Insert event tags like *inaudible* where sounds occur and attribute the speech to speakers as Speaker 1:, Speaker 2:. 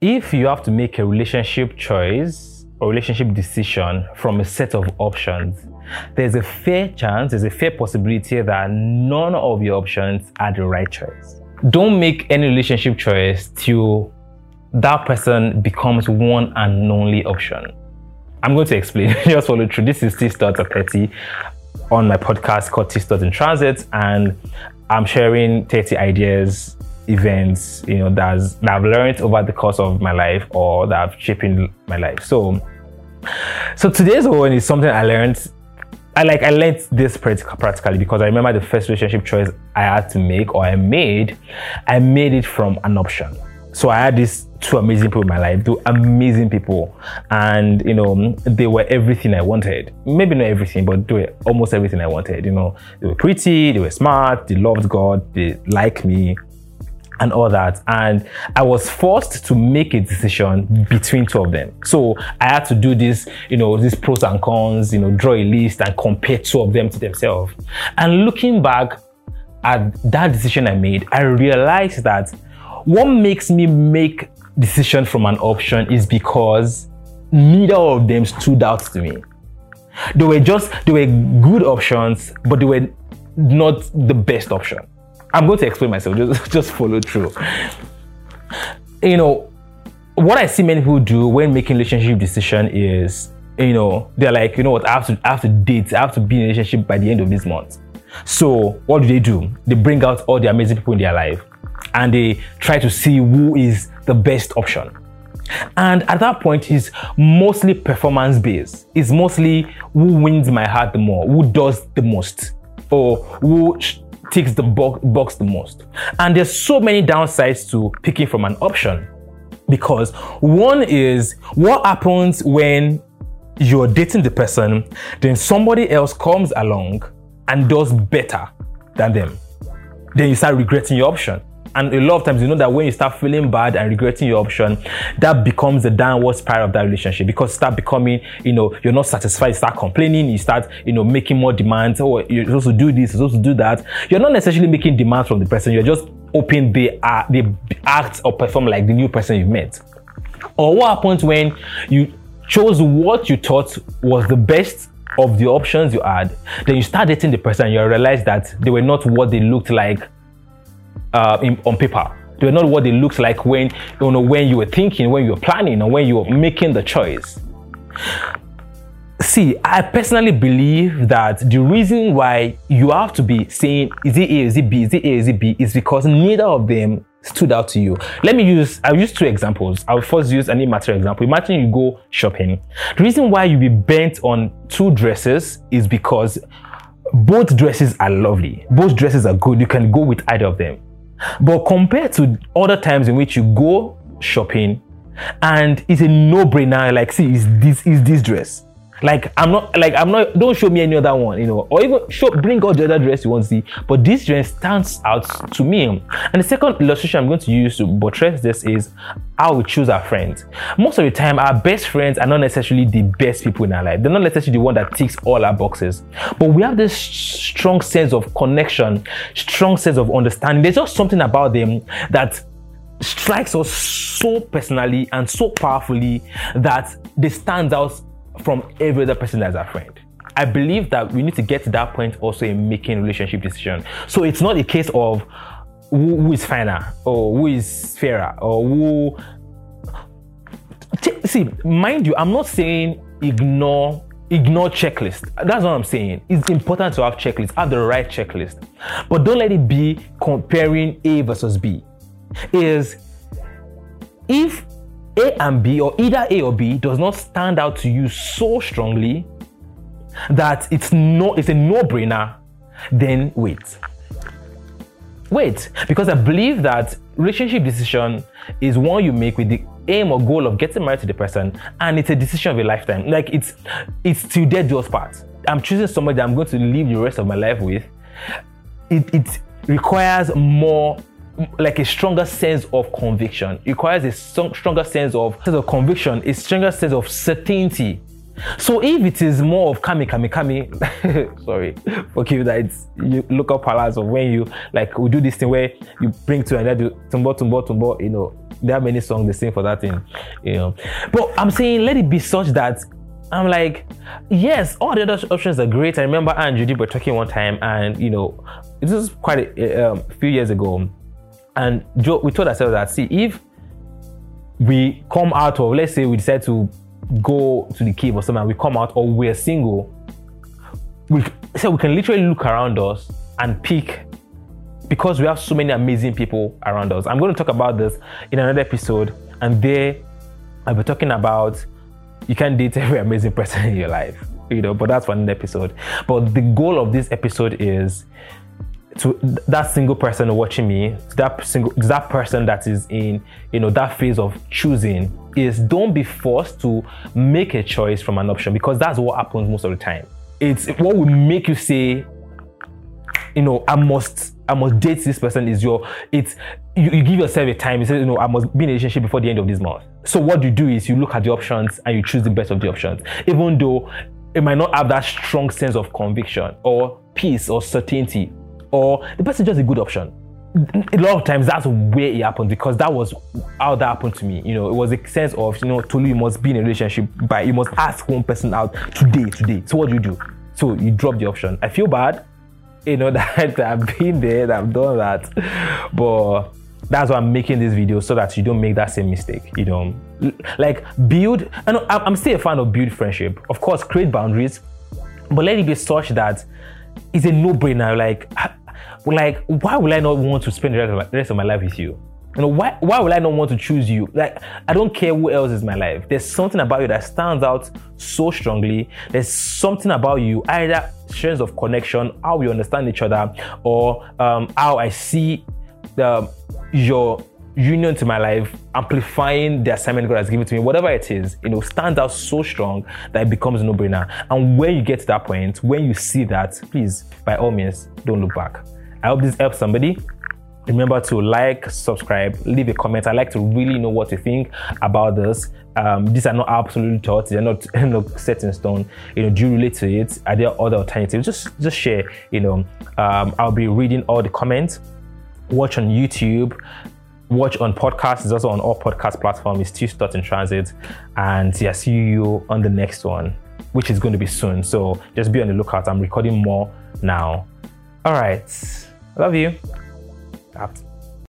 Speaker 1: if you have to make a relationship choice or relationship decision from a set of options, there's a fair chance, there's a fair possibility that none of your options are the right choice. Don't make any relationship choice till that person becomes one and only option. I'm going to explain. *laughs* Just follow through. This is T Start 30 on my podcast called T Start in Transit, and I'm sharing 30 ideas events, you know, that's, that I've learned over the course of my life or that have shaped my life. So, so today's one is something I learned. I like I learned this practically because I remember the first relationship choice I had to make or I made. I made it from an option. So I had these two amazing people in my life, two amazing people, and you know they were everything I wanted. Maybe not everything, but they were almost everything I wanted. You know, they were pretty, they were smart, they loved God, they liked me, and all that. And I was forced to make a decision between two of them. So I had to do this, you know, these pros and cons, you know, draw a list and compare two of them to themselves. And looking back at that decision I made, I realized that what makes me make decision from an option is because neither of them stood out to me. They were just, they were good options, but they were not the best option. I'm going to explain myself. Just *laughs* just follow through. You know, what I see many people do when making relationship decision is, you know, they're like, you know what, I have to I have to date, I have to be in a relationship by the end of this month. So what do they do? They bring out all the amazing people in their life and they try to see who is the best option. And at that point, it's mostly performance based. It's mostly who wins my heart the more, who does the most, or who ticks the box the most. And there's so many downsides to picking from an option because one is what happens when you're dating the person, then somebody else comes along and does better than them. Then you start regretting your option. And a lot of times, you know that when you start feeling bad and regretting your option, that becomes the downward spiral of that relationship because start becoming, you know, you're not satisfied, you start complaining, you start, you know, making more demands. Oh, you're supposed to do this, you're supposed to do that. You're not necessarily making demands from the person, you're just hoping they are, they act or perform like the new person you've met. Or what happens when you chose what you thought was the best of the options you had, then you start dating the person and you realize that they were not what they looked like uh, in, on paper. They were not what they looked like when you know when you were thinking, when you were planning, or when you were making the choice. See, I personally believe that the reason why you have to be saying is it A, is it B, is it A, is it B, is because neither of them stood out to you. Let me use, I'll use two examples. I'll first use any material example. Imagine you go shopping. The reason why you be bent on two dresses is because both dresses are lovely. Both dresses are good. You can go with either of them. But compared to other times in which you go shopping and it's a no-brainer, like, see, is this is this dress. Like I'm not like I'm not don't show me any other one, you know, or even show bring all the other dress you want to see. But this dress stands out to me. And the second illustration I'm going to use to buttress this is how we choose our friends. Most of the time, our best friends are not necessarily the best people in our life. They're not necessarily the one that ticks all our boxes. But we have this strong sense of connection, strong sense of understanding. There's just something about them that strikes us so personally and so powerfully that they stand out from every other person as a friend. I believe that we need to get to that point also in making relationship decision. So it's not a case of who, who is finer or who is fairer or who. See, mind you, I'm not saying ignore ignore checklist. That's what I'm saying. It's important to have checklist, have the right checklist, but don't let it be comparing A versus B. Is if a and B, or either A or B, does not stand out to you so strongly that it's no, it's a no-brainer, then wait. Wait, because I believe that relationship decision is one you make with the aim or goal of getting married to the person, and it's a decision of a lifetime. Like it's it's till death do us part. I'm choosing somebody that I'm going to live the rest of my life with. It, it requires more like a stronger sense of conviction. It requires a stronger sense of sense of conviction, a stronger sense of certainty So if it is more of kami kami kami, *laughs* sorry, forgive that it's you look up palace of when you like we do this thing where you bring to do tumbo tumbo tumbo, you know, there are many songs they sing for that thing, you know. But I'm saying let it be such that I'm like, yes, all the other options are great. I remember and Judy were talking one time, and you know, this was quite a, um, few years ago, and Joe, we told ourselves that see if we come out of, let's say, we decide to go to the cave or something, we come out, or we're single, we so we can literally look around us and pick because we have so many amazing people around us. I'm going to talk about this in another episode, and there I'll be talking about you can't date *laughs* every amazing person in your life, you know, but that's for another episode. But the goal of this episode is to that single person watching me, that single that person that is in you know that phase of choosing is don't be forced to make a choice from an option because that's what happens most of the time. It's what will make you say, you know, I must I must date this person is your it's you, you give yourself a time, you say, you know, I must be in a relationship before the end of this month. So what you do is you look at the options and you choose the best of the options, even though it might not have that strong sense of conviction or peace or certainty, or the person just a good option. A lot of times that's where it happened because that was how that happened to me. You know, it was a sense of, you know, Tolu, you must be in a relationship, but you must ask one person out today, today. So what do you do? So you drop the option. I feel bad, you know, *laughs* that I've been there, that I've done that. But that's why I'm making this video so that you don't make that same mistake. You know, like build. And I'm still a fan of build friendship. Of course, create boundaries, but let it be such that it's a no-brainer. Like, like why will I not want to spend the rest of my life with you? You know, why why will I not want to choose you? Like, I don't care who else is my life. There's something about you that stands out so strongly. There's something about you, either sense of connection, how we understand each other, or um, how I see the your union to my life, amplifying the assignment God has given to me, whatever it is, you know, stands out so strong that it becomes a no-brainer. And when you get to that point, when you see that, please, by all means, don't look back. I hope this helps somebody. Remember to like, subscribe, leave a comment. I like to really know what you think about this. Um, these are not absolute thoughts; they're not *laughs* know, set in stone. You know, do you relate to it? Are there other alternatives? Just just share. You know, um, I'll be reading all the comments watch on YouTube, watch on podcast. It's also on all podcast platforms. It's Two Thoughts in Transit. And yeah, see you on the next one, which is going to be soon. So just be on the lookout. I'm recording more now. All right. Love you.